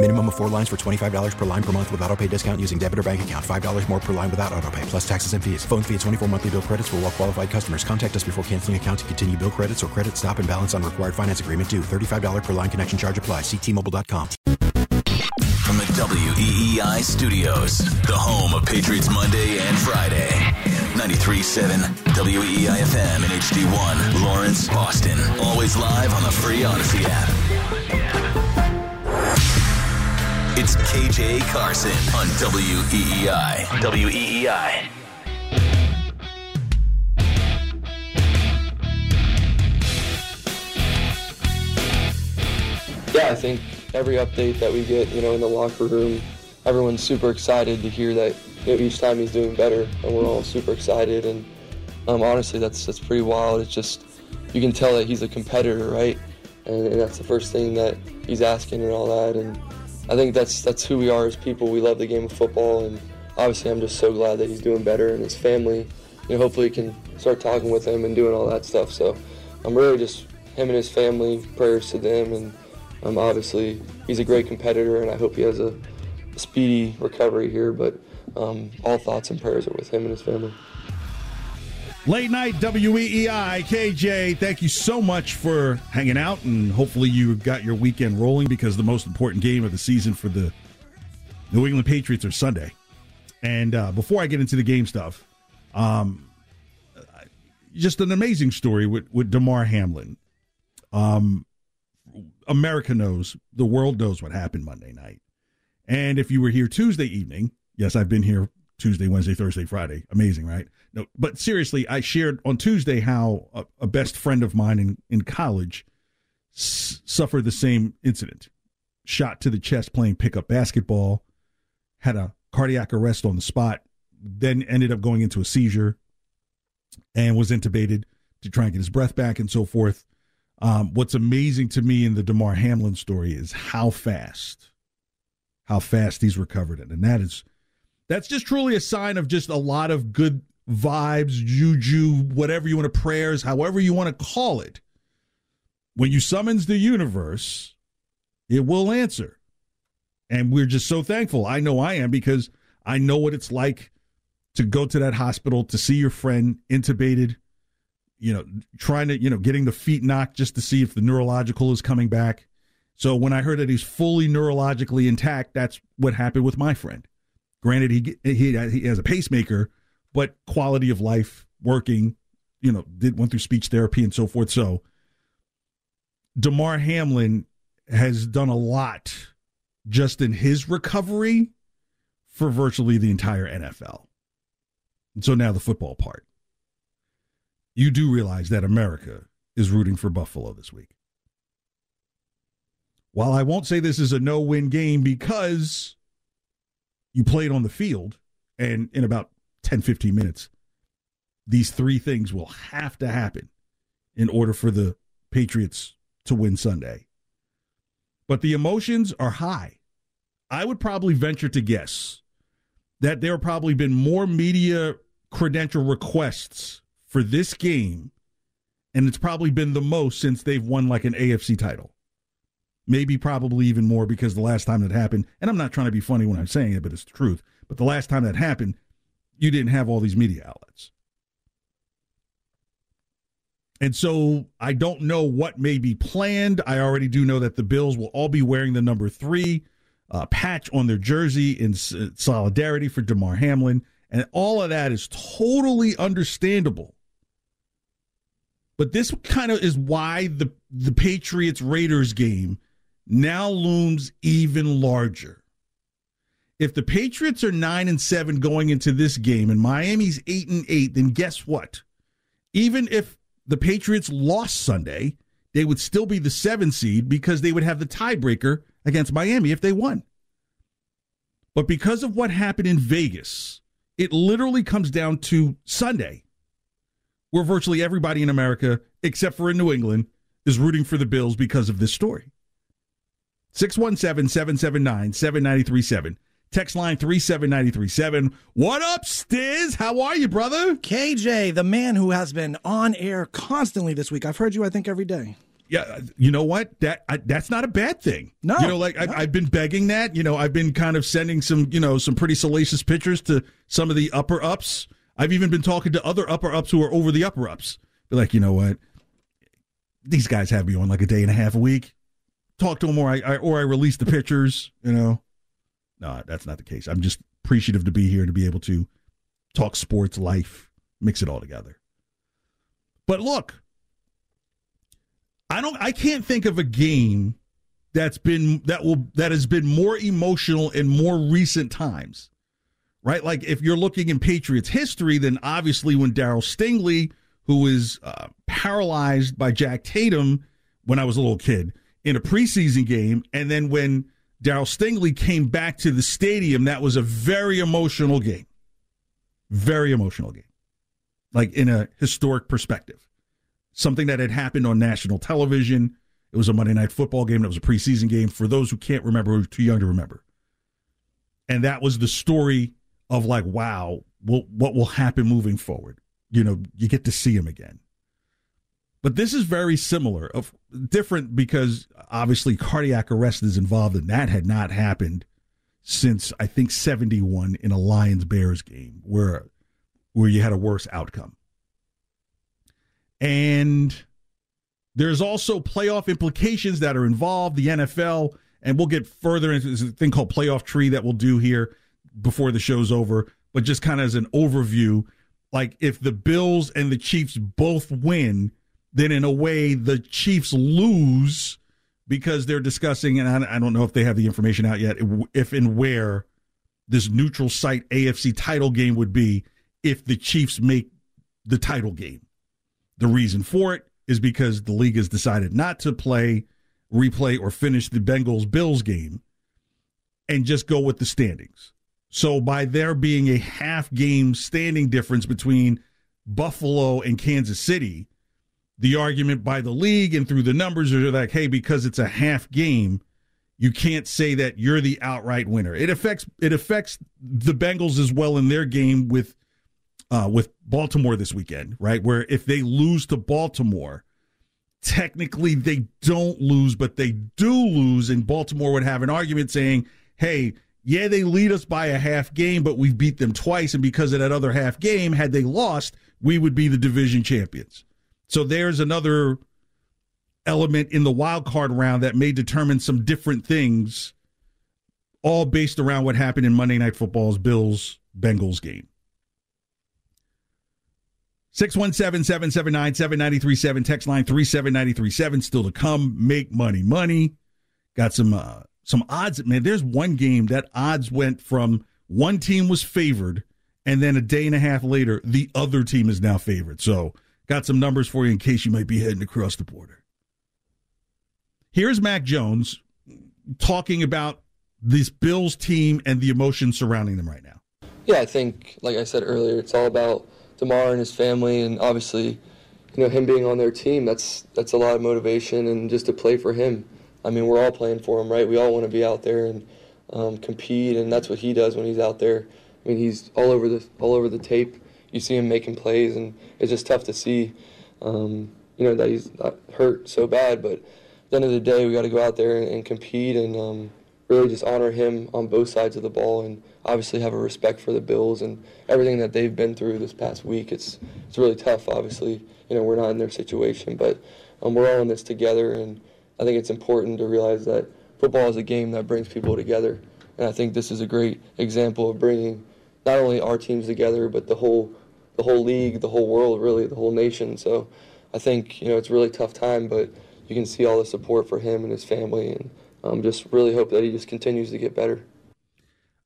Minimum of four lines for $25 per line per month with auto pay discount using debit or bank account. $5 more per line without auto pay, plus taxes and fees. Phone fee at 24 monthly bill credits for all well qualified customers. Contact us before canceling account to continue bill credits or credit stop and balance on required finance agreement due. $35 per line connection charge apply. Ctmobile.com. From the WEEI studios, the home of Patriots Monday and Friday. 93.7 WEEI FM and HD1, Lawrence, Boston. Always live on the free Audacy app. It's KJ Carson on WEEI. WEEI. Yeah, I think every update that we get, you know, in the locker room, everyone's super excited to hear that each time he's doing better, and we're all super excited. And um, honestly, that's that's pretty wild. It's just you can tell that he's a competitor, right? And, and that's the first thing that he's asking and all that. And I think that's that's who we are as people. We love the game of football, and obviously, I'm just so glad that he's doing better and his family. You know, hopefully, can start talking with him and doing all that stuff. So I'm really just him and his family. Prayers to them and. Um, obviously, he's a great competitor, and I hope he has a, speedy recovery here. But um, all thoughts and prayers are with him and his family. Late night WEEI KJ, thank you so much for hanging out, and hopefully you got your weekend rolling because the most important game of the season for the New England Patriots are Sunday. And uh, before I get into the game stuff, um, just an amazing story with with Damar Hamlin. Um, America knows, the world knows what happened Monday night. And if you were here Tuesday evening, yes, I've been here Tuesday, Wednesday, Thursday, Friday. Amazing, right? No, but seriously, I shared on Tuesday how a, a best friend of mine in, in college s- suffered the same incident. Shot to the chest playing pickup basketball, had a cardiac arrest on the spot, then ended up going into a seizure and was intubated to try and get his breath back and so forth. Um, what's amazing to me in the Damar Hamlin story is how fast, how fast he's recovered it, and that is that's just truly a sign of just a lot of good vibes, juju, whatever you want to prayers, however you want to call it. When you summons the universe, it will answer, and we're just so thankful. I know I am because I know what it's like to go to that hospital to see your friend intubated you know, trying to, you know, getting the feet knocked just to see if the neurological is coming back. So when I heard that he's fully neurologically intact, that's what happened with my friend. Granted, he he he has a pacemaker, but quality of life, working, you know, did went through speech therapy and so forth. So Damar Hamlin has done a lot just in his recovery for virtually the entire NFL. And so now the football part you do realize that America is rooting for Buffalo this week. While I won't say this is a no win game because you play it on the field and in about 10, 15 minutes, these three things will have to happen in order for the Patriots to win Sunday. But the emotions are high. I would probably venture to guess that there have probably been more media credential requests for this game, and it's probably been the most since they've won like an AFC title. Maybe probably even more because the last time that happened, and I'm not trying to be funny when I'm saying it, but it's the truth. But the last time that happened, you didn't have all these media outlets. And so I don't know what may be planned. I already do know that the Bills will all be wearing the number three uh, patch on their jersey in solidarity for Damar Hamlin. And all of that is totally understandable But this kind of is why the the Patriots Raiders game now looms even larger. If the Patriots are 9 and 7 going into this game and Miami's 8 and 8, then guess what? Even if the Patriots lost Sunday, they would still be the 7 seed because they would have the tiebreaker against Miami if they won. But because of what happened in Vegas, it literally comes down to Sunday, where virtually everybody in America, except for in New England, is rooting for the Bills because of this story. 617 779 7937. Text line 37937. What up, Stiz? How are you, brother? KJ, the man who has been on air constantly this week. I've heard you, I think, every day. Yeah, you know what? That I, that's not a bad thing. No, you know, like no. I've, I've been begging that. You know, I've been kind of sending some, you know, some pretty salacious pictures to some of the upper ups. I've even been talking to other upper ups who are over the upper ups. Be like, you know what? These guys have me on like a day and a half a week. Talk to them, or I, I or I release the pictures. You know, no, that's not the case. I'm just appreciative to be here to be able to talk sports, life, mix it all together. But look, I don't I can't think of a game that's been that will that has been more emotional in more recent times. Right? Like if you're looking in Patriots history, then obviously when Darryl Stingley, who is uh, paralyzed by Jack Tatum when I was a little kid in a preseason game, and then when Darryl Stingley came back to the stadium, that was a very emotional game. Very emotional game. Like in a historic perspective something that had happened on national television. It was a Monday night football game. It was a preseason game. For those who can't remember, are too young to remember. And that was the story of like, wow, what will happen moving forward? You know, you get to see him again. But this is very similar, of different because obviously cardiac arrest is involved, and that had not happened since I think seventy one in a Lions Bears game where where you had a worse outcome. And there's also playoff implications that are involved, the NFL, and we'll get further into this thing called playoff tree that we'll do here before the show's over. But just kind of as an overview, like if the Bills and the Chiefs both win, then in a way the Chiefs lose because they're discussing, and I don't know if they have the information out yet, if and where this neutral site AFC title game would be if the Chiefs make the title game. The reason for it is because the league has decided not to play, replay, or finish the Bengals Bills game and just go with the standings. So, by there being a half game standing difference between Buffalo and Kansas City, the argument by the league and through the numbers are like, hey, because it's a half game, you can't say that you're the outright winner. It affects it affects the Bengals as well in their game with uh, with Baltimore this weekend, right? Where if they lose to Baltimore, technically they don't lose, but they do lose, and Baltimore would have an argument saying, "Hey, yeah, they lead us by a half game, but we've beat them twice, and because of that other half game, had they lost, we would be the division champions." So there's another element in the wild card round that may determine some different things, all based around what happened in Monday Night Football's Bills Bengals game. 617 779 7937. Text line 37937. Still to come. Make money, money. Got some uh, some odds. Man, there's one game that odds went from one team was favored, and then a day and a half later, the other team is now favored. So, got some numbers for you in case you might be heading across the border. Here's Mac Jones talking about this Bills team and the emotion surrounding them right now. Yeah, I think, like I said earlier, it's all about Damar and his family, and obviously, you know, him being on their team. That's that's a lot of motivation, and just to play for him. I mean, we're all playing for him, right? We all want to be out there and um, compete, and that's what he does when he's out there. I mean, he's all over the all over the tape. You see him making plays, and it's just tough to see, um, you know, that he's hurt so bad. But at the end of the day, we got to go out there and, and compete and um, really just honor him on both sides of the ball, and obviously have a respect for the Bills and everything that they've been through this past week. It's it's really tough. Obviously, you know, we're not in their situation, but um, we're all in this together, and I think it's important to realize that football is a game that brings people together, and I think this is a great example of bringing not only our teams together, but the whole the whole league, the whole world, really, the whole nation. So I think you know it's a really tough time, but you can see all the support for him and his family, and um, just really hope that he just continues to get better.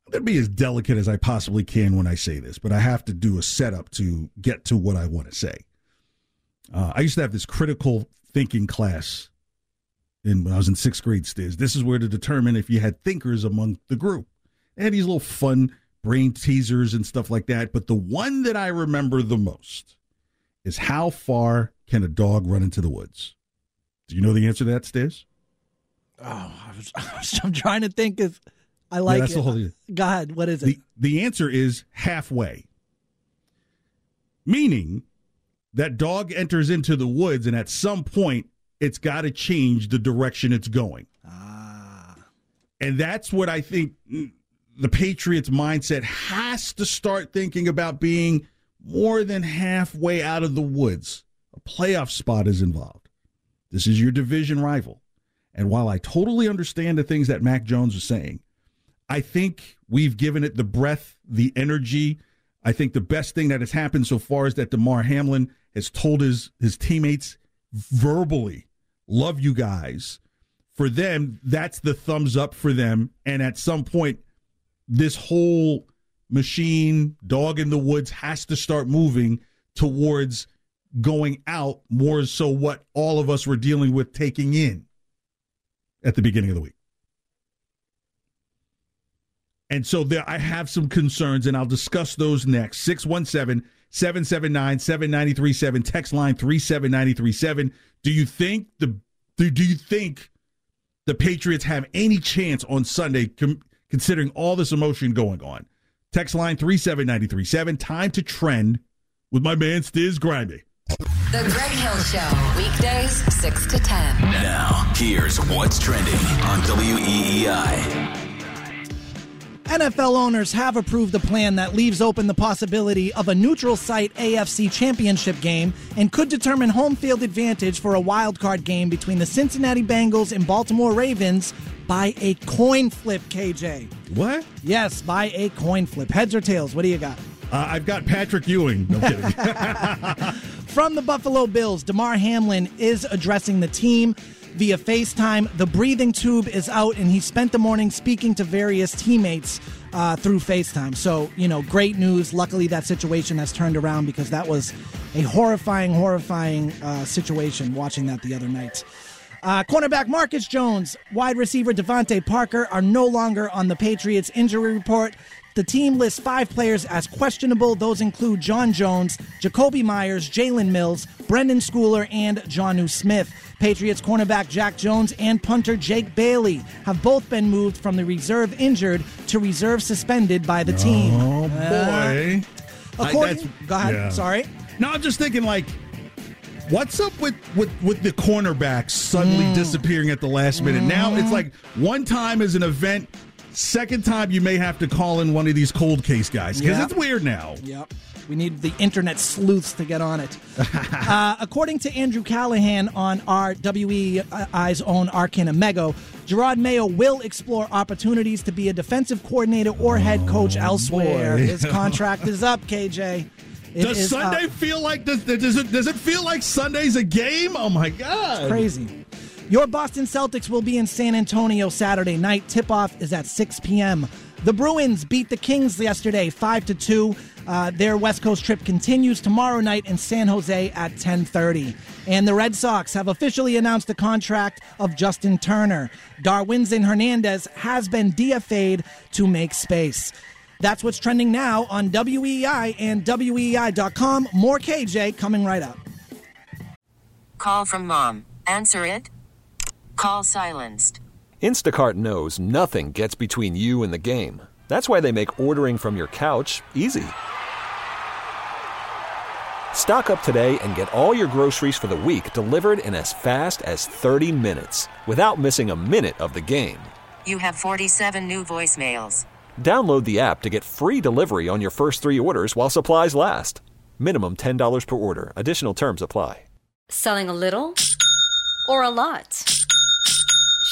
I'm going to be as delicate as I possibly can when I say this, but I have to do a setup to get to what I want to say. Uh, I used to have this critical thinking class in when I was in sixth grade. Stiz, this is where to determine if you had thinkers among the group. They had these little fun brain teasers and stuff like that. But the one that I remember the most is how far can a dog run into the woods? Do you know the answer to that, Stiz? Oh, I was, I'm trying to think if I like yeah, that's it. The whole, God, what is it? The, the answer is halfway. Meaning that dog enters into the woods and at some point it's got to change the direction it's going. Ah. And that's what I think the Patriots mindset has to start thinking about being more than halfway out of the woods. A playoff spot is involved. This is your division rival. And while I totally understand the things that Mac Jones was saying, I think we've given it the breath, the energy. I think the best thing that has happened so far is that Damar Hamlin has told his his teammates verbally, "Love you guys." For them, that's the thumbs up for them. And at some point, this whole machine, dog in the woods, has to start moving towards going out more so what all of us were dealing with taking in at the beginning of the week. And so there I have some concerns, and I'll discuss those next. 617 779 7937, text line 37937. Do you think the do, you think the Patriots have any chance on Sunday com- considering all this emotion going on? Text line 37937. Time to trend with my man Stiz Grimy. The Greg Hill Show, weekdays 6 to 10. Now, here's what's trending on WEEI. NFL owners have approved a plan that leaves open the possibility of a neutral site AFC championship game and could determine home field advantage for a wild card game between the Cincinnati Bengals and Baltimore Ravens by a coin flip, KJ. What? Yes, by a coin flip. Heads or tails? What do you got? Uh, I've got Patrick Ewing. No kidding. From the Buffalo Bills, Damar Hamlin is addressing the team via FaceTime. The breathing tube is out, and he spent the morning speaking to various teammates uh, through FaceTime. So, you know, great news. Luckily, that situation has turned around because that was a horrifying, horrifying uh, situation watching that the other night. Uh, cornerback Marcus Jones, wide receiver DeVante Parker are no longer on the Patriots injury report. The team lists five players as questionable. Those include John Jones, Jakobi Meyers, Jalen Mills, Brenden Schooler, and Jonnu Smith. Patriots cornerback Jack Jones and punter Jake Bailey have both been moved from the reserve injured to reserve suspended by the team. Oh, boy. Uh, according, I, go ahead. Yeah. Sorry. No, I'm just thinking, like, what's up with, with, with the cornerbacks suddenly mm. disappearing at the last minute? Mm. Now it's like one time is an event Second time, you may have to call in one of these cold case guys because yep. it's weird now. Yep. We need the internet sleuths to get on it. uh, according to Andrew Callahan on our WEEI's own Arcana Mego, Jerod Mayo will explore opportunities to be a defensive coordinator or head coach oh, elsewhere. Boy. His contract is up, KJ. It does Sunday up. feel like does, does it does it feel like Sunday's a game? Oh my god. It's crazy. Your Boston Celtics will be in San Antonio Saturday night. Tip off is at 6 p.m. The Bruins beat the Kings yesterday 5 to 2. Uh, their West Coast trip continues tomorrow night in San Jose at 10:30. And the Red Sox have officially announced the contract of Justin Turner. Darwinzon Hernandez has been DFA'd to make space. That's what's trending now on WEEI and WEEI.com. More KJ coming right up. Call from mom. Answer it. Call silenced. Instacart knows nothing gets between you and the game. That's why they make ordering from your couch easy. Stock up today and get all your groceries for the week delivered in as fast as 30 minutes without missing a minute of the game. You have 47 new voicemails. Download the app to get free delivery on your first three orders while supplies last. Minimum $10 per order. Additional terms apply. Selling a little or a lot?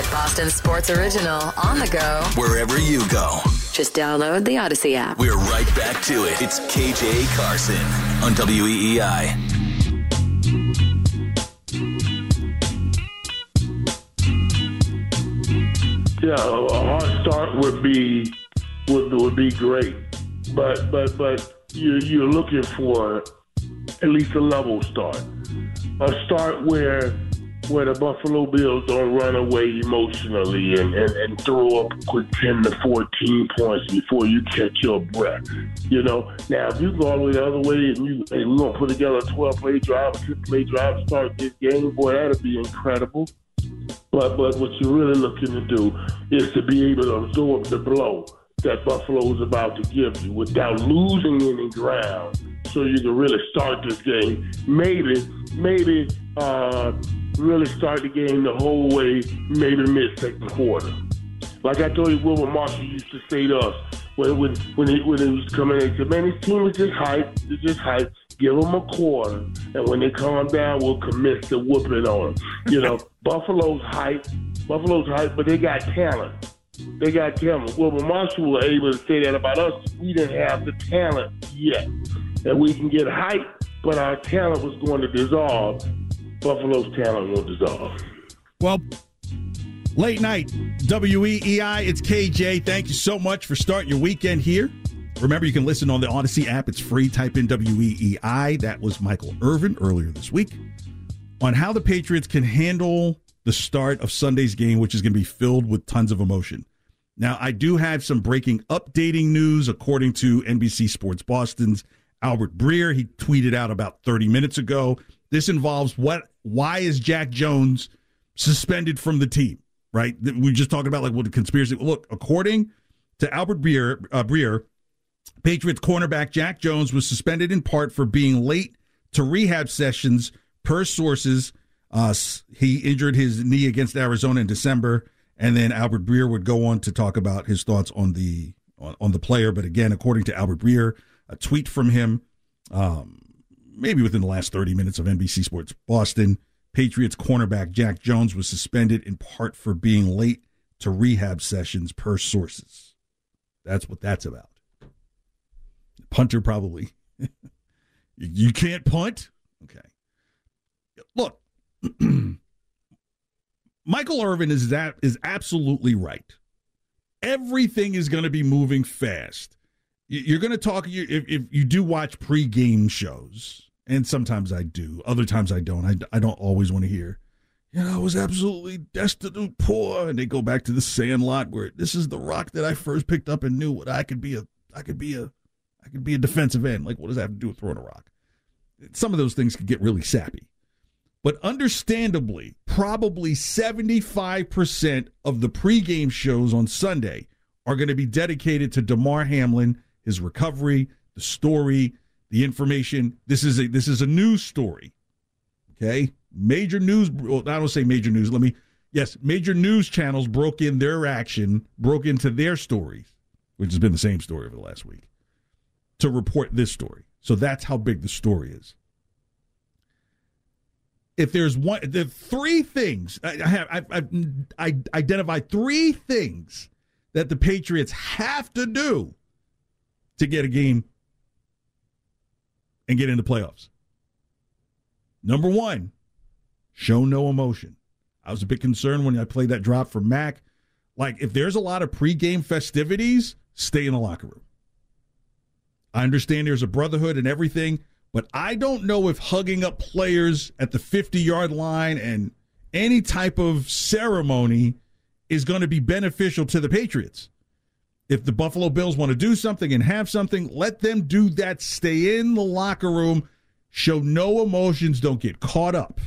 Get Boston Sports Original on the go Wherever you go. Just download the Audacy app. We're right back to it. It's KJ Carson on WEEI. Yeah, a a hard start would be would, would be great, but but but you you're looking for at least a level start, a start where where the Buffalo Bills don't run away emotionally and, and, and throw up quick 10 to 14 points before you catch your breath. You know, now if you go all the way the other way and you hey, we're gonna put together a 12 play drive, a 10 play drive to start this game, boy, that'd be incredible. But but what you're really looking to do is to be able to absorb the blow that Buffalo is about to give you without losing any ground, so you can really start this game. Maybe maybe uh, really start the game the whole way, maybe mid second quarter. Like I told you, Wilber Marshall used to say to us when when when he, when he was coming in, he said, "Man, this team is just hype. It's just hype. Give them a quarter, and when they calm down, we'll commence to whooping on them." You know, Buffalo's hype. Buffalo's hype, but they got talent. They got talent. Wilber Marshall was able to say that about us. We didn't have the talent yet, and we can get hype, but our talent was going to dissolve. Buffalo's talent will dissolve. Well, late night, WEEI, it's KJ. Thank you so much for starting your weekend here. Remember, you can listen on the Audacy app. It's free. Type in WEEI. That was Michael Irvin earlier this week on how the Patriots can handle the start of Sunday's game, which is going to be filled with tons of emotion. Now, I do have some breaking updating news according to NBC Sports Boston's Albert Breer. He tweeted out about 30 minutes ago. This involves what why is Jack Jones suspended from the team, right? We just talking about like what the conspiracy. Look, according to Albert Breer, uh, Breer, Patriots cornerback Jack Jones was suspended in part for being late to rehab sessions per sources. Uh, he injured his knee against Arizona in December, and then Albert Breer would go on to talk about his thoughts on the on, on the player. But again, according to Albert Breer, a tweet from him, um, maybe within the last 30 minutes of NBC Sports Boston, Patriots cornerback Jack Jones was suspended in part for being late to rehab sessions per sources. That's what that's about. Punter probably. you can't punt? Okay. Look, Michael Irvin is that is absolutely right. Everything is going to be moving fast. You're going to talk if, if you do watch pre-game shows, and sometimes I do, other times I don't. I, I don't always want to hear, you know, I was absolutely destitute poor, and they go back to the Sandlot where this is the rock that I first picked up and knew what I could be a I could be a I could be a defensive end. Like, what does that have to do with throwing a rock? Some of those things could get really sappy. But understandably, probably 75% of the pregame shows on Sunday are going to be dedicated to Damar Hamlin, his recovery, the story, the information. This is a this is a news story. Okay? Major news well, I don't say major news. Let me yes, major news channels broke in their action, broke into their stories, which has been the same story over the last week, to report this story. So that's how big the story is if there's one, the three things I have, I've, I've, I identified three things that the Patriots have to do to get a game and get into playoffs. Number one, show no emotion. I was a bit concerned when I played that drop for Mac. Like, if there's a lot of pregame festivities, stay in the locker room. I understand there's a brotherhood and everything, but I don't know if hugging up players at the 50 yard line and any type of ceremony is going to be beneficial to the Patriots. If the Buffalo Bills want to do something and have something, let them do that. Stay in the locker room, show no emotions, don't get caught up.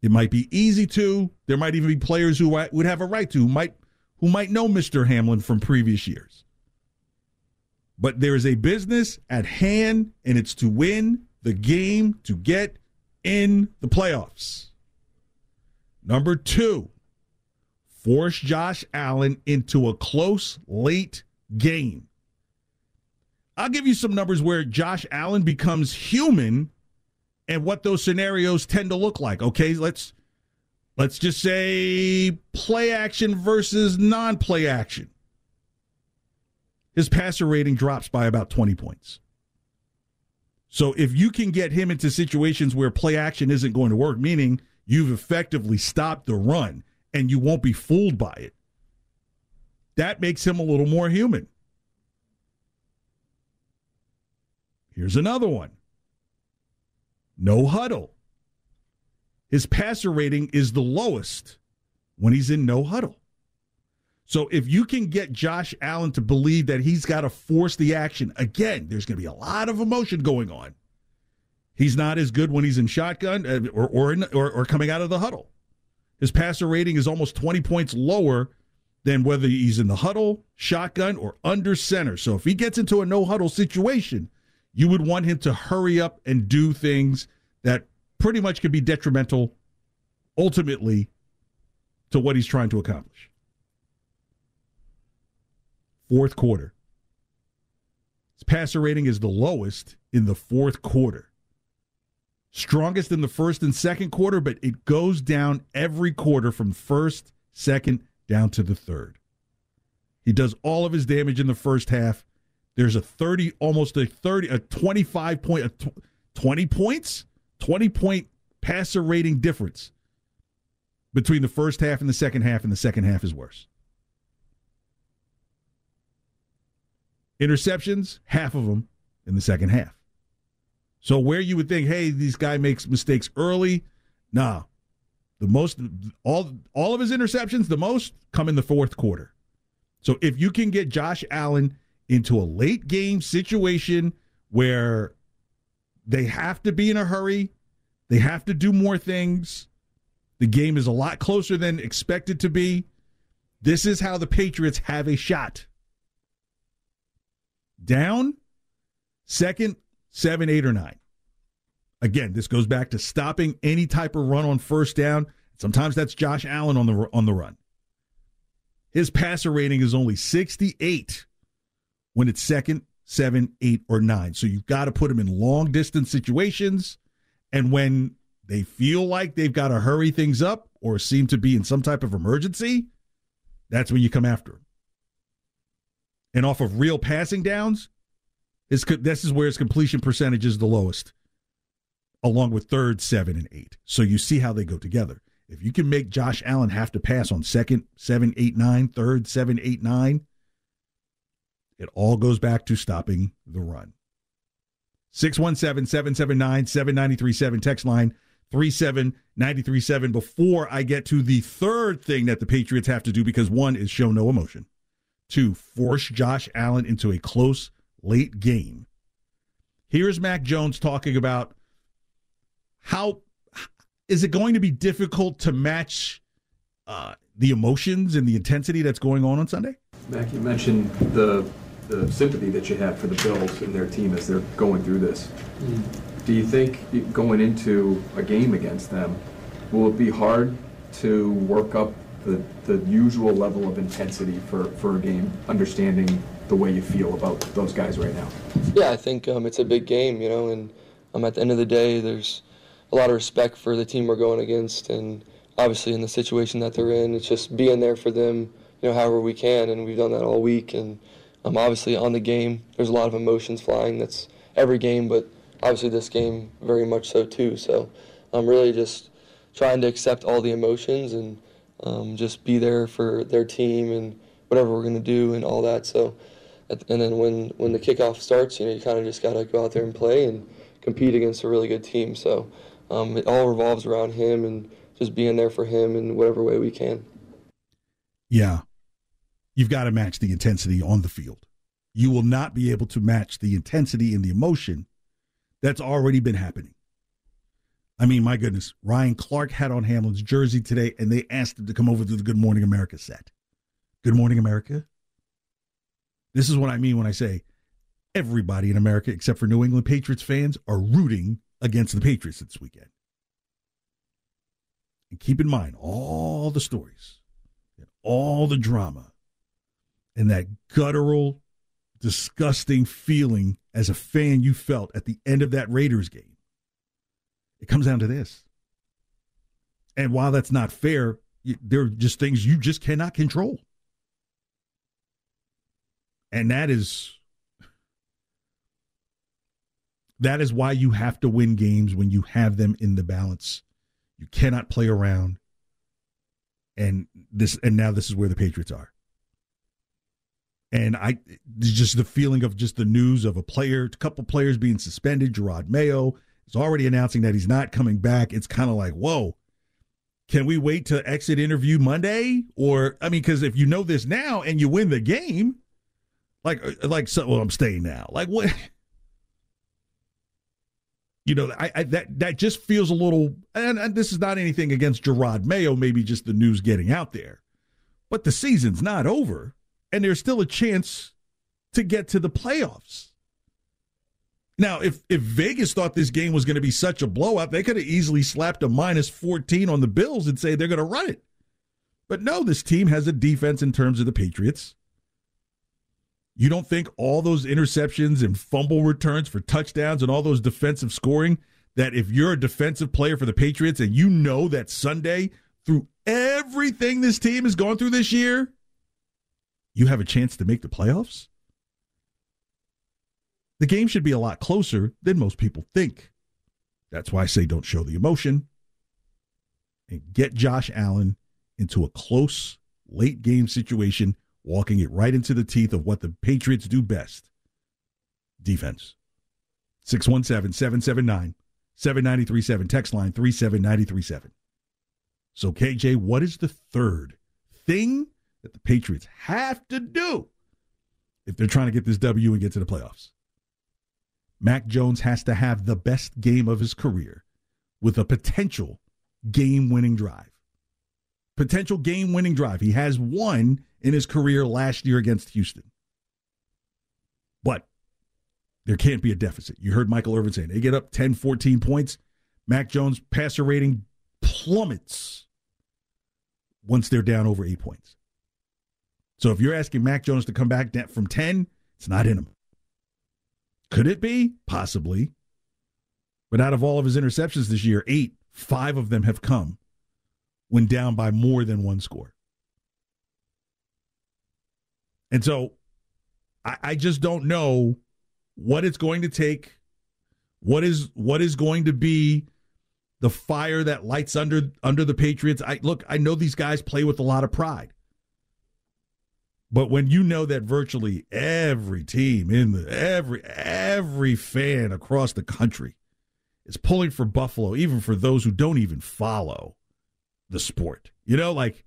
It might be easy to. There might even be players who would have a right to, who might who might know Mr. Hamlin from previous years. But there is a business at hand, and it's to win the game to get in the playoffs. Number two, force Josh Allen into a close late game. I'll give you some numbers where Josh Allen becomes human and what those scenarios tend to look like. Okay, let's let's just say play action versus non-play action his passer rating drops by about 20 points. So if you can get him into situations where play action isn't going to work, meaning you've effectively stopped the run and you won't be fooled by it, that makes him a little more human. Here's another one no huddle. His passer rating is the lowest when he's in no huddle. So if you can get Josh Allen to believe that he's got to force the action, again, there's going to be a lot of emotion going on. He's not as good when he's in shotgun uh, or or, in, or, or coming out of the huddle. His passer rating is almost 20 points lower than whether he's in the huddle, shotgun, or under center. So if he gets into a no huddle situation, you would want him to hurry up and do things that pretty much could be detrimental ultimately to what he's trying to accomplish fourth quarter. His passer rating is the lowest in the fourth quarter. Strongest in the first and second quarter, but it goes down every quarter from first, second, down to the third. He does all of his damage in the first half. There's a 30, almost a 30, a 25 point, a 20 points, 20 point passer rating difference between the first half and the second half, and the second half is worse. Interceptions, half of them in the second half. So where you would think, hey, this guy makes mistakes early, nah. The most all all of his interceptions, the most come in the fourth quarter. So if you can get Josh Allen into a late game situation where they have to be in a hurry, they have to do more things, the game is a lot closer than expected to be. This is how the Patriots have a shot down, second, seven, eight, or nine. Again, this goes back to stopping any type of run on first down. Sometimes that's Josh Allen on the on the run. His passer rating is only 68 when it's second, seven, eight, or nine. So you've got to put him in long distance situations. And when they feel like they've got to hurry things up or seem to be in some type of emergency, that's when you come after him and off of real passing downs, is this is where his completion percentage is the lowest, along with third, seven, and eight. So you see how they go together. If you can make Josh Allen have to pass on second, seven, eight, nine, third, seven, eight, nine, it all goes back to stopping the run. 617 779 7937, text line 37937. Before I get to the third thing that the Patriots have to do, because one is show no emotion to force Josh Allen into a close late game. Here's Mac Jones talking about how is it going to be difficult to match uh, the emotions and the intensity that's going on on Sunday? Mac, you mentioned the the sympathy that you have for the Bills and their team as they're going through this. Mm. Do you think going into a game against them, will it be hard to work up the, the usual level of intensity for, for a game, understanding the way you feel about those guys right now? Yeah, I think um, it's a big game, you know, and um, at the end of the day, there's a lot of respect for the team we're going against, and obviously in the situation that they're in, it's just being there for them, you know, however we can, and we've done that all week, and um, obviously on the game, there's a lot of emotions flying. That's every game, but obviously this game very much so too. So I'm really just trying to accept all the emotions and um, just be there for their team and whatever we're going to do and all that. So, and then when when the kickoff starts, you know, you kind of just got to go out there and play and compete against a really good team. So um, it all revolves around him and just being there for him in whatever way we can. Yeah, you've got to match the intensity on the field. You will not be able to match the intensity and the emotion that's already been happening. I mean, my goodness, Ryan Clark had on Hamlin's jersey today, and they asked him to come over to the Good Morning America set. Good Morning America? This is what I mean when I say everybody in America, except for New England Patriots fans, are rooting against the Patriots this weekend. And keep in mind all the stories, and all the drama, and that guttural, disgusting feeling as a fan you felt at the end of that Raiders game. It comes down to this. And while that's not fair, there are just things you just cannot control. And that is that is why you have to win games when you have them in the balance. You cannot play around. And this and now this is where the Patriots are. And I just the feeling of just the news of a player, a couple players being suspended. Jerod Mayo is already announcing that he's not coming back. It's kind of like, whoa, can we wait to exit interview Monday? Or I mean, because if you know this now and you win the game, like uh, like so, well, I'm staying now. Like what? You know, I, I that that just feels a little. And, and this is not anything against Jerod Mayo. Maybe just the news getting out there, but the season's not over and there's still a chance to get to the playoffs. Now, if if Vegas thought this game was going to be such a blowout, they could have easily slapped a minus 14 on the Bills and say they're going to run it. But no, this team has a defense in terms of the Patriots. You don't think all those interceptions and fumble returns for touchdowns and all those defensive scoring that if you're a defensive player for the Patriots and you know that Sunday through everything this team has gone through this year, you have a chance to make the playoffs? The game should be a lot closer than most people think. That's why I say don't show the emotion and get Josh Allen into a close late game situation, walking it right into the teeth of what the Patriots do best defense. 617 779 7937. Text line 37937. So, KJ, what is the third thing that the Patriots have to do if they're trying to get this W and get to the playoffs. Mac Jones has to have the best game of his career with a potential game winning drive. Potential game winning drive. He has one in his career last year against Houston. But there can't be a deficit. You heard Michael Irvin saying they get up 10, 14 points. Mac Jones' passer rating plummets once they're down over eight points. So if you're asking Mac Jones to come back from 10, it's not in him. Could it be? Possibly. But out of all of his interceptions this year, eight, five of them have come when down by more than one score. And so I, I just don't know what it's going to take. What is what is going to be the fire that lights under under the Patriots? I look, I know these guys play with a lot of pride. But when you know that virtually every team in the every every fan across the country is pulling for Buffalo, even for those who don't even follow the sport, you know, like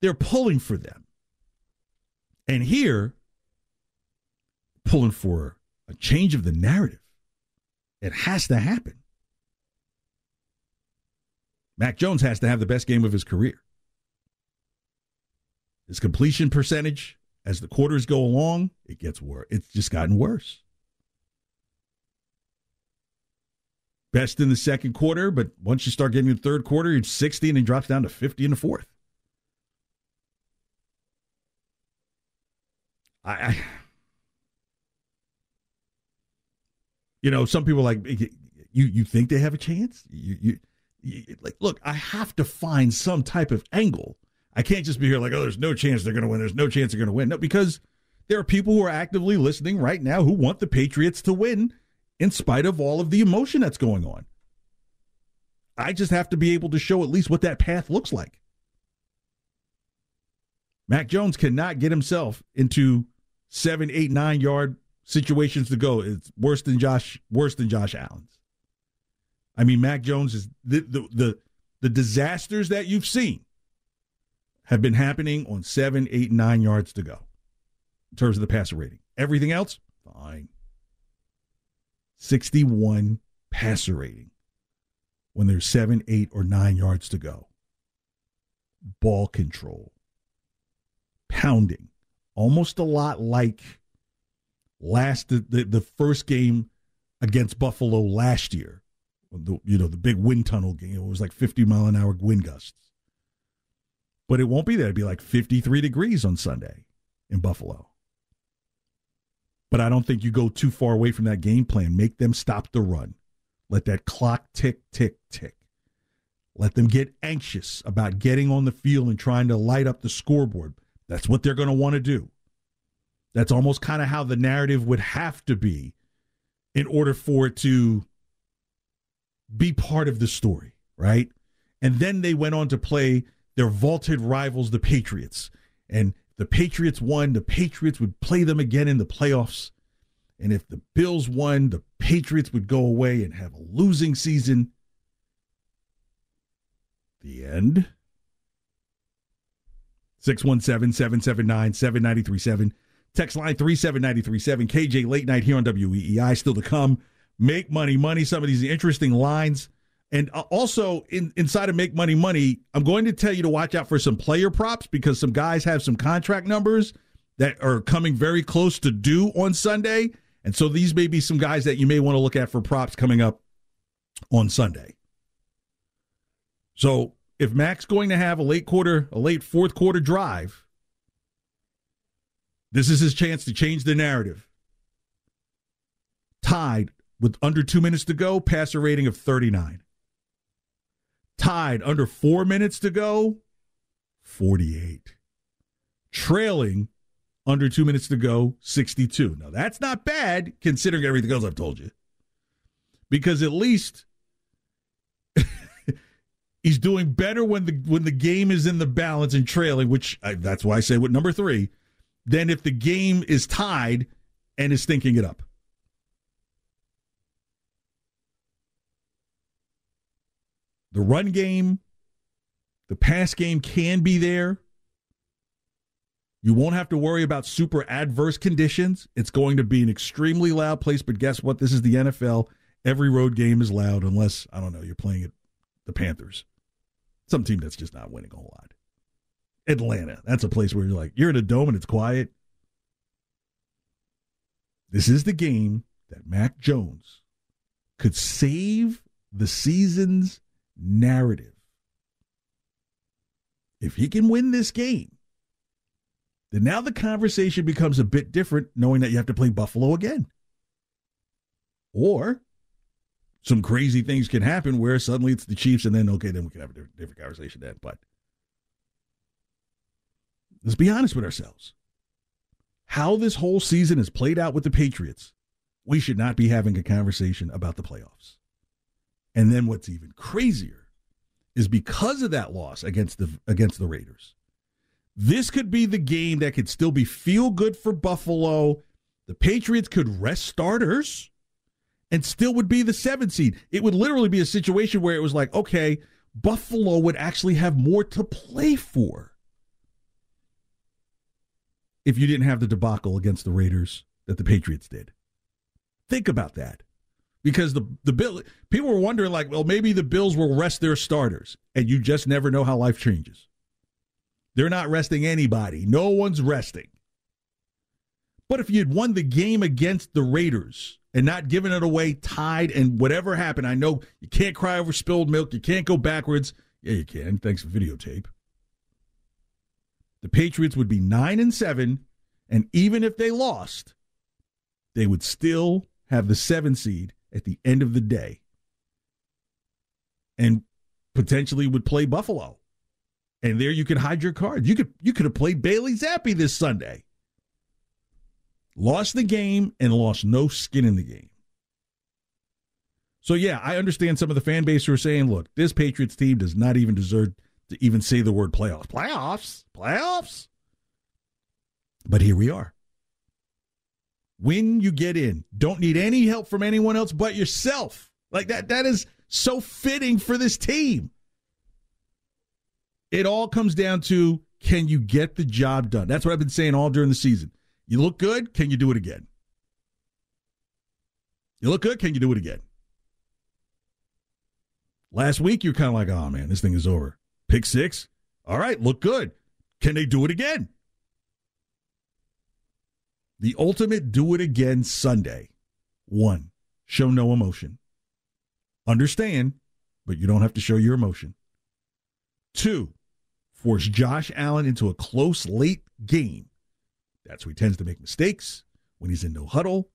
they're pulling for them. And here, pulling for a change of the narrative. It has to happen. Mac Jones has to have the best game of his career. His completion percentage, as the quarters go along, it gets worse. It's just gotten worse. Best in the second quarter, but once you start getting the third quarter, it's 60 and he drops down to 50 in the fourth. I, I you know, some people like you. You think they have a chance? You, you, you, like, look, I have to find some type of angle. I can't just be here like, oh, there's no chance they're going to win. There's no chance they're going to win. No, because there are people who are actively listening right now who want the Patriots to win, in spite of all of the emotion that's going on. I just have to be able to show at least what that path looks like. Mac Jones cannot get himself into seven, eight, nine yard situations to go. It's worse than Josh, worse than Josh Allen's. I mean, Mac Jones is the the the, the disasters that you've seen have been happening on seven, eight, nine yards to go in terms of the passer rating. Everything else, fine. 61 passer rating when there's seven, eight, or nine yards to go. Ball control, pounding, almost a lot like last the, the, first game against Buffalo last year. The, you know the big wind tunnel game. It was like 50 mile an hour wind gusts. But it won't be that. It'd be like 53 degrees on Sunday in Buffalo. But I don't think you go too far away from that game plan. Make them stop the run. Let that clock tick, tick, tick. Let them get anxious about getting on the field and trying to light up the scoreboard. That's what they're going to want to do. That's almost kind of how the narrative would have to be in order for it to be part of the story, right? And then they went on to play their vaulted rivals, the Patriots. And the Patriots won, the Patriots would play them again in the playoffs. And if the Bills won, the Patriots would go away and have a losing season. The end. 617 779 7937. Text line 37937. KJ late night here on WEEI. Still to come. Make money, money. Some of these interesting lines. And uh, also in, inside of Make Money Money, I'm going to tell you to watch out for some player props because some guys have some contract numbers that are coming very close to due on Sunday. And so these may be some guys that you may want to look at for props coming up on Sunday. So if Mac's going to have a late quarter, a late fourth quarter drive, this is his chance to change the narrative. Tied with under two minutes to go, passer rating of 39. Tied under four minutes to go, 48. Trailing under two minutes to go, 62. Now, that's not bad considering everything else I've told you. Because at least he's doing better when the when the game is in the balance and trailing, which I, that's why I say with number three, than if the game is tied and is thinking it up. The run game, the pass game can be there. You won't have to worry about super adverse conditions. It's going to be an extremely loud place, but guess what? This is the NFL. Every road game is loud unless, I don't know, you're playing at the Panthers. Some team that's just not winning a whole lot. Atlanta, that's a place where you're like, you're in a dome and it's quiet. This is the game that Mac Jones could save the season's narrative. If he can win this game, then now the conversation becomes a bit different knowing that you have to play Buffalo again. Or some crazy things can happen where suddenly it's the Chiefs and then, okay, then we can have a different, different conversation then. But let's be honest with ourselves. How this whole season has played out with the Patriots, we should not be having a conversation about the playoffs. And then what's even crazier is because of that loss against the against the Raiders. This could be the game that could still be feel good for Buffalo. The Patriots could rest starters and still would be the seventh seed. It would literally be a situation where it was like, okay, Buffalo would actually have more to play for if you didn't have the debacle against the Raiders that the Patriots did. Think about that. Because the the bill people were wondering like, well, maybe the Bills will rest their starters, and you just never know how life changes. They're not resting anybody. No one's resting. But if you had won the game against the Raiders and not giving it away tied and whatever happened, I know you can't cry over spilled milk. You can't go backwards. Yeah, you can. Thanks for videotape. The Patriots would be 9 and 7 and even if they lost, they would still have the 7 seed at the end of the day. And potentially would play Buffalo. And there you could hide your cards. You could you could have played Bailey Zappe this Sunday. Lost the game and lost no skin in the game. So yeah, I understand some of the fan base who are saying, look, this Patriots team does not even deserve to even say the word playoffs. Playoffs? Playoffs? But here we are. When you get in, don't need any help from anyone else but yourself. Like that that is so fitting for this team. It all comes down to can you get the job done? That's what I've been saying all during the season. You look good, can you do it again? You look good, can you do it again? Last week, you're kind of like, oh man, this thing is over. Pick six. All right, look good. Can they do it again? The ultimate do it again Sunday. One, show no emotion. Understand, but you don't have to show your emotion. Two, force Josh Allen into a close late game that's where he tends to make mistakes. When he's in no huddle,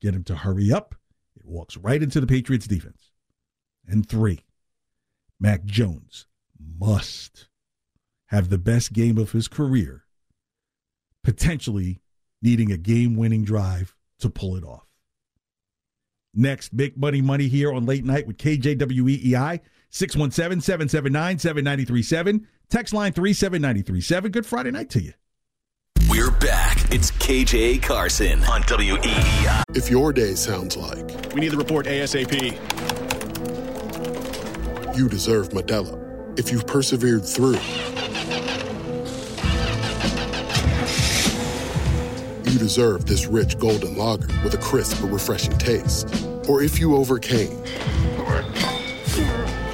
get him to hurry up. It walks right into the Patriots defense. And three, Mac Jones must have the best game of his career, potentially needing a game winning drive to pull it off. Next, Big Money Money here on Late Night with KJWEEI, 617 779 7937. Text line 37937. Good Friday night to you. We're back. It's KJ Carson on WEEI. If your day sounds like we need the report ASAP, you deserve Modelo. If you've persevered through, you deserve this rich golden lager with a crisp but refreshing taste. Or if you overcame.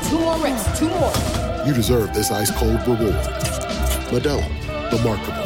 Two more reps, two more. You deserve this ice cold reward. Modelo, the Markable Fighter.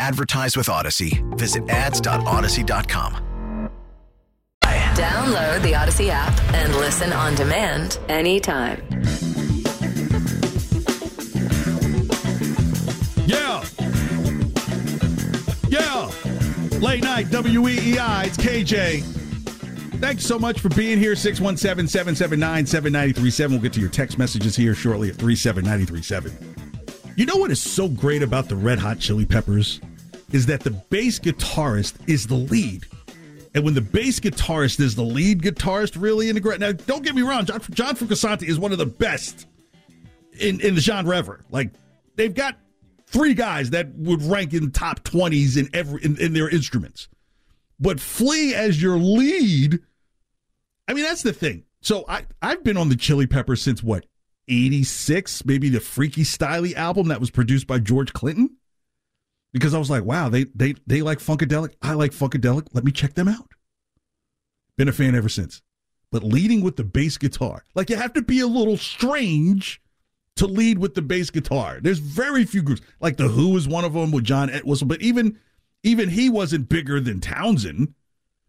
Advertise with Audacy. Visit ads.audacy.com. Download the Audacy app and listen on demand anytime. Yeah. Yeah. Late night, WEEI. It's KJ. Thanks so much for being here. 617 779 7937. We'll get to your text messages here shortly at 37937. You know what is so great about the Red Hot Chili Peppers? Is that the bass guitarist is the lead. And when the bass guitarist is the lead guitarist, really in the great. Now, don't get me wrong, John, John Frusciante is one of the best in, in the genre ever. Like, they've got three guys that would rank in top 20s in every in, in their instruments. But Flea as your lead, I mean, that's the thing. So I, I've been on the Chili Peppers since what, 86, maybe the Freaky Styley album that was produced by George Clinton. Because I was like, wow, they they they like Funkadelic. I like Funkadelic. Let me check them out. Been a fan ever since. But leading with the bass guitar, like you have to be a little strange to lead with the bass guitar. There's very few groups. Like the Who is one of them with John Entwistle, but even even he wasn't bigger than Townshend.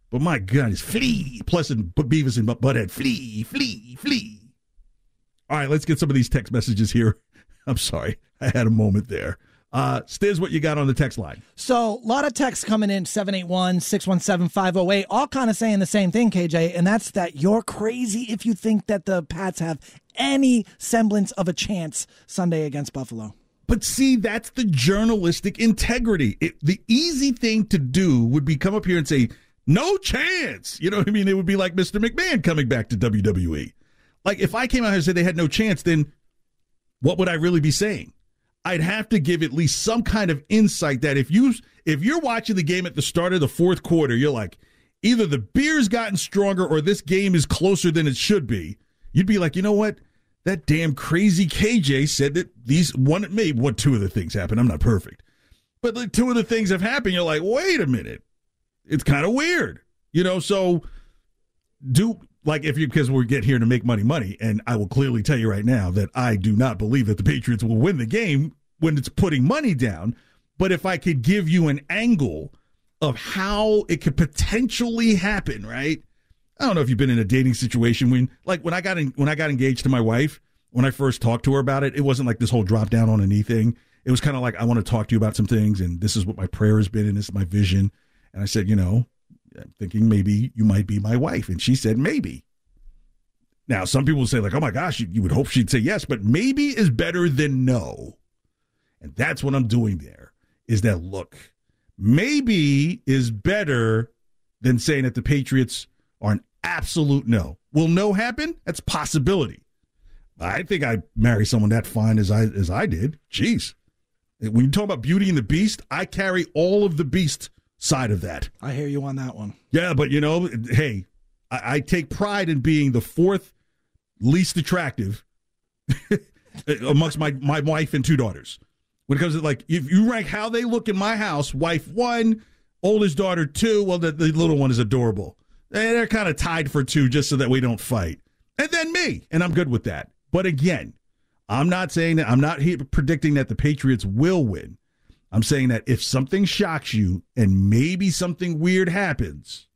But my God, it's Flea. Plus, in Beavis and Butthead, Flea, Flea, Flea. All right, let's get some of these text messages here. I'm sorry, I had a moment there. Uh, Stiz, what you got on the text line? So, a lot of texts coming in 781 617 508, all kind of saying the same thing, KJ, and that's that you're crazy if you think that the Pats have any semblance of a chance Sunday against Buffalo. But see, that's the journalistic integrity. It, the easy thing to do would be come up here and say, No chance. You know what I mean? It would be like Mr. McMahon coming back to WWE. Like if I came out here and said they had no chance, then what would I really be saying? I'd have to give at least some kind of insight that if you if you're watching the game at the start of the fourth quarter, you're like, either the beer's gotten stronger or this game is closer than it should be. You'd be like, you know what? That damn crazy KJ said that these one maybe what two of the things happened. I'm not perfect. But like two of the things have happened. You're like, wait a minute. It's kind of weird. You know, so do like if you because we get here to make money money and i will clearly tell you right now that i do not believe that the patriots will win the game when it's putting money down. But if i could give you an angle of how it could potentially happen right? I don't know if you've been in a dating situation when like when i got in, when i got engaged to my wife when i first talked to her about it it wasn't like this whole drop down on a knee thing. It was kind of like i want to talk to you about some things and this is what my prayer has been and this is my vision. And i said you know I'm thinking maybe you might be my wife. And she said, maybe. Now, some people say, like, oh my gosh, you, you would hope she'd say yes, but maybe is better than no. And that's what I'm doing there is that look, maybe is better than saying that the Patriots are an absolute no. Will no happen? That's possibility. I think I marry someone that fine as I as I did. Jeez. When you talk about Beauty and the Beast, I carry all of the beast side of that. I hear you on that one. Yeah, but you know, hey, I, I take pride in being the fourth least attractive amongst my my wife and two daughters. When it comes to like, if you rank how they look in my house, wife one, oldest daughter two. Well, the, the little one is adorable. And they're kind of tied for two, just so that we don't fight. And then me, and I'm good with that. But again, I'm not saying that I'm not predicting that the Patriots will win. I'm saying that if something shocks you and maybe something weird happens,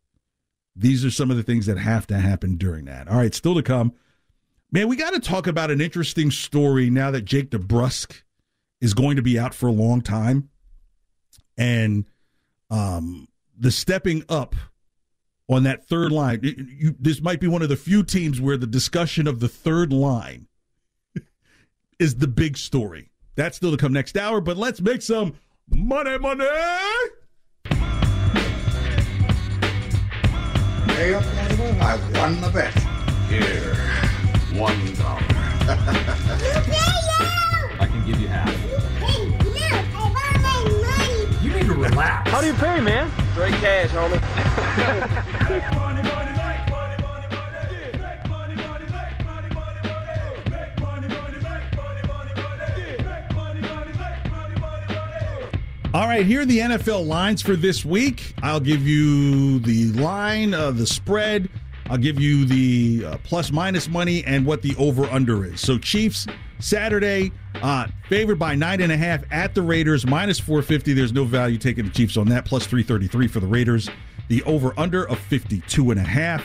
these are some of the things that have to happen during that. All right, still to come. Man, we got to talk about an interesting story now that Jake DeBrusk is going to be out for a long time. And um, the stepping up on that third line. You, this might be one of the few teams where the discussion of the third line is the big story. That's still to come next hour, but let's make some Money, money. Hey, I won the bet. Here, one dollar. I can give you half. Hey, look, I won my money. You need to relax. How do you pay, man? Straight cash, homie. All right, here are the NFL lines for this week. I'll give you the line, uh, the spread. I'll give you the uh, plus minus money and what the over under is. So, Chiefs Saturday, uh, favored by nine and a half at the Raiders, minus 450. There's no value taking the Chiefs on that, plus 333 for the Raiders. The over under of 52 and a half.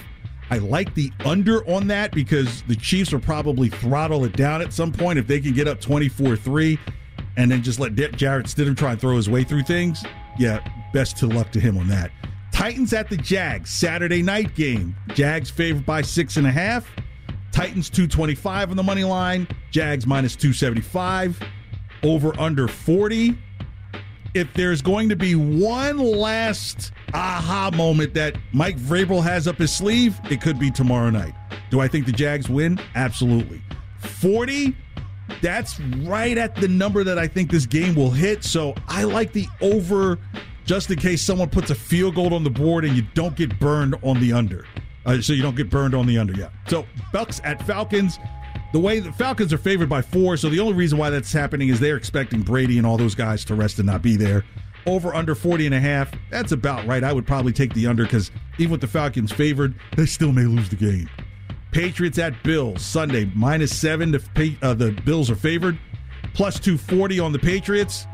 I like the under on that because the Chiefs will probably throttle it down at some point if they can get up 24 3 and then just let Jarrett Stidham try and throw his way through things, yeah, best to luck to him on that. Titans at the Jags, Saturday night game. Jags favored by six and a half. Titans 225 on the money line. Jags minus 275. Over under 40. If there's going to be one last aha moment that Mike Vrabel has up his sleeve, it could be tomorrow night. Do I think the Jags win? Absolutely. 40 that's right at the number that I think this game will hit. So I like the over just in case someone puts a field goal on the board and you don't get burned on the under. Uh, so you don't get burned on the under. Yeah. So Bucks at Falcons. The way the Falcons are favored by four, so the only reason why that's happening is they're expecting Brady and all those guys to rest and not be there. Over under 40 and a half. That's about right. I would probably take the under because even with the Falcons favored, they still may lose the game. Patriots at Bills Sunday minus seven. The uh, the Bills are favored. Plus two forty on the Patriots.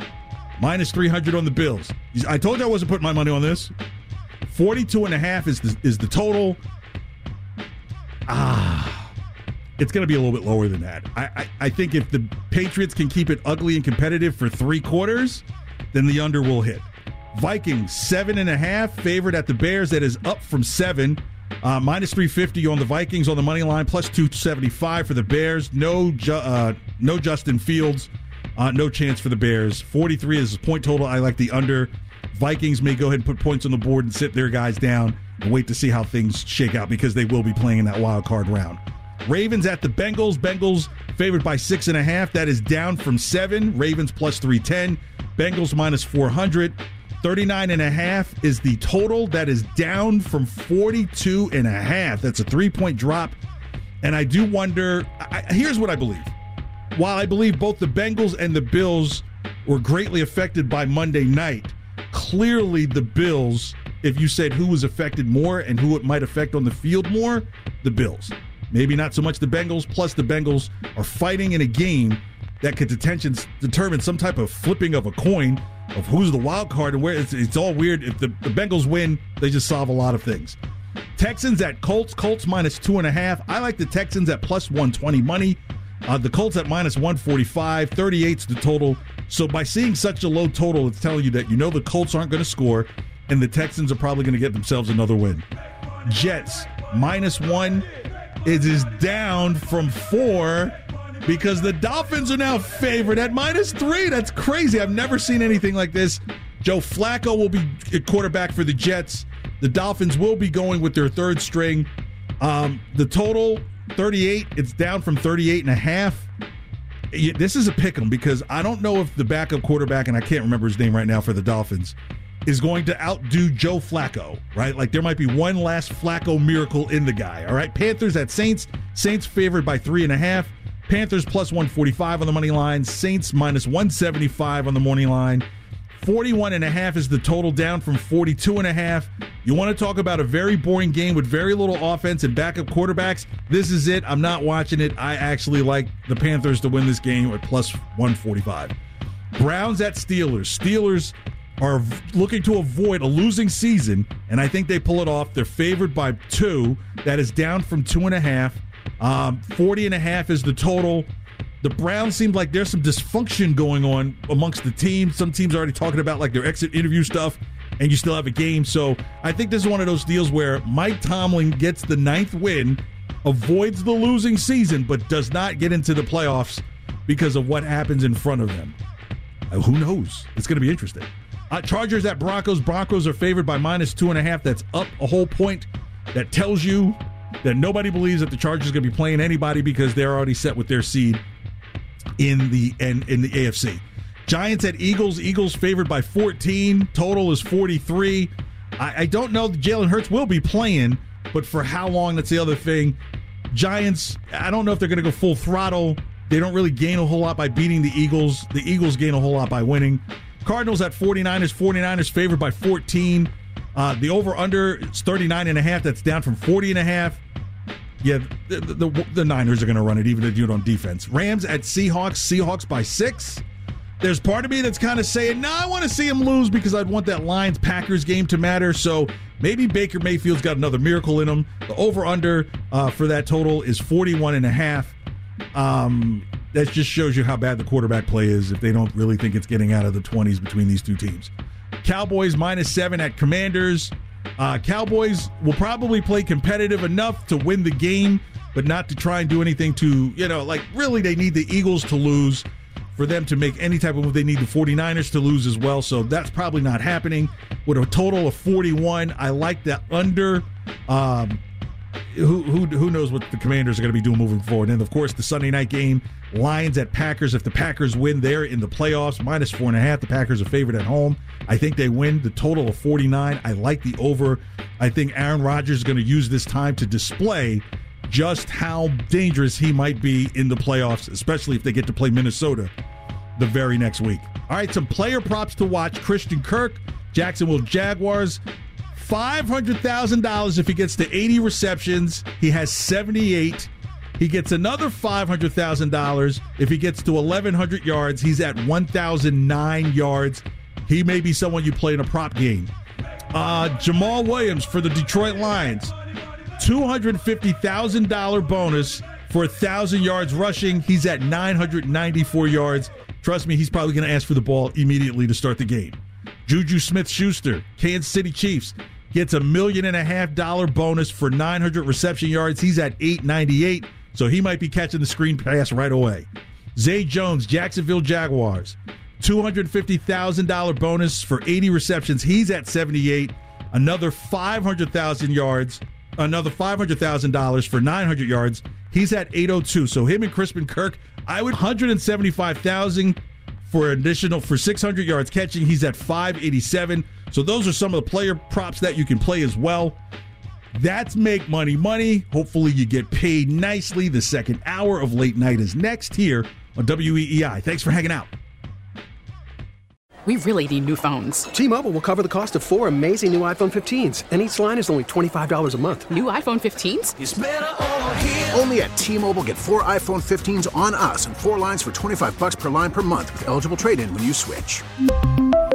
Minus three hundred on the Bills. I told you I wasn't putting my money on this. 42 and a half is the, is the total. Ah, it's going to be a little bit lower than that. I, I, I think if the Patriots can keep it ugly and competitive for three quarters, then the under will hit. Vikings seven and a half favored at the Bears. That is up from seven. Uh, minus 350 on the Vikings on the money line, plus 275 for the Bears. No, uh, no Justin Fields. Uh, no chance for the Bears. 43 is the point total. I like the under. Vikings may go ahead and put points on the board and sit their guys down. and wait to see how things shake out because they will be playing in that wild card round. Ravens at the Bengals. Bengals favored by six and a half. That is down from seven. Ravens plus 310. Bengals minus 400. 39 and a half is the total. That is down from 42 and a half. That's a three point drop. And I do wonder I, here's what I believe. While I believe both the Bengals and the Bills were greatly affected by Monday night, clearly the Bills, if you said who was affected more and who it might affect on the field more, the Bills. Maybe not so much the Bengals. Plus, the Bengals are fighting in a game that could determine some type of flipping of a coin of who's the wild card and where. It's, it's all weird. If the, the Bengals win, they just solve a lot of things. Texans at Colts. Colts minus two and a half. I like the Texans at plus 120 money. Uh, the Colts at minus 145. 38's the total. So by seeing such a low total, it's telling you that you know the Colts aren't going to score and the Texans are probably going to get themselves another win. Jets minus one. It is down from four because the Dolphins are now favored at minus three. That's crazy. I've never seen anything like this. Joe Flacco will be quarterback for the Jets. The Dolphins will be going with their third string. Um, the total 38, it's down from 38 and a half. This is a pick 'em because I don't know if the backup quarterback, and I can't remember his name right now for the Dolphins, is going to outdo Joe Flacco, right? Like there might be one last Flacco miracle in the guy. All right. Panthers at Saints. Saints favored by three and a half. Panthers plus 145 on the money line. Saints minus 175 on the morning line. 41 and a half is the total down from 42 and a half. You want to talk about a very boring game with very little offense and backup quarterbacks? This is it. I'm not watching it. I actually like the Panthers to win this game at plus 145. Browns at Steelers. Steelers are looking to avoid a losing season, and I think they pull it off. They're favored by two. That is down from two and a half. Um, 40 and a half is the total. The Browns seem like there's some dysfunction going on amongst the team. Some teams are already talking about like their exit interview stuff, and you still have a game. So I think this is one of those deals where Mike Tomlin gets the ninth win, avoids the losing season, but does not get into the playoffs because of what happens in front of them. Uh, who knows? It's going to be interesting. Uh, Chargers at Broncos. Broncos are favored by minus two and a half. That's up a whole point. That tells you that nobody believes that the Chargers are going to be playing anybody because they're already set with their seed in the in, in the AFC. Giants at Eagles. Eagles favored by 14. Total is 43. I, I don't know that Jalen Hurts will be playing, but for how long? That's the other thing. Giants. I don't know if they're going to go full throttle. They don't really gain a whole lot by beating the Eagles. The Eagles gain a whole lot by winning. Cardinals at 49ers. 49ers favored by 14. Uh, the over under is 39 and a half. That's down from 40 and a half. Yeah, the, the, the Niners are going to run it, even if you do it on defense. Rams at Seahawks. Seahawks by six. There's part of me that's kind of saying, no, I want to see him lose because I'd want that Lions Packers game to matter. So maybe Baker Mayfield's got another miracle in him. The over under uh, for that total is 41 and a half. Um, that just shows you how bad the quarterback play is if they don't really think it's getting out of the 20s between these two teams. Cowboys minus seven at Commanders. Uh, Cowboys will probably play competitive enough to win the game, but not to try and do anything to, you know, like really they need the Eagles to lose for them to make any type of move. They need the 49ers to lose as well. So that's probably not happening. With a total of 41, I like that under. Um, who, who knows what the Commanders are going to be doing moving forward? And of course, the Sunday night game, Lions at Packers. If the Packers win, they're in the playoffs. Minus four and a half. The Packers are favored at home. I think they win the total of 49. I like the over. I think Aaron Rodgers is going to use this time to display just how dangerous he might be in the playoffs, especially if they get to play Minnesota the very next week. All right, some player props to watch. Christian Kirk, Jacksonville Jaguars. $500,000 if he gets to 80 receptions. He has 78. He gets another $500,000 if he gets to 1,100 yards. He's at 1,009 yards. He may be someone you play in a prop game. Uh, Jamaal Williams for the Detroit Lions. $250,000 bonus for 1,000 yards rushing. He's at 994 yards. Trust me, he's probably going to ask for the ball immediately to start the game. Juju Smith Schuster, Kansas City Chiefs gets a million and a half dollar bonus for 900 reception yards. He's at 898, so he might be catching the screen pass right away. Zay Jones, Jacksonville Jaguars, $250,000 bonus for 80 receptions. He's at 78. another 500,000 yards, another $500,000 for 900 yards. He's at 802. So him and Christian Kirk, I would 175,000 for additional for 600 yards catching. He's at 587. So those are some of the player props that you can play as well. That's make money money. Hopefully you get paid nicely. The second hour of late night is next here on WEEI. Thanks for hanging out. We really need new phones. T-Mobile will cover the cost of four amazing new iPhone 15s, and each line is only $25 a month. New iPhone 15s? Only at T-Mobile get four iPhone 15s on us and four lines for 25 bucks per line per month with eligible trade-in when you switch.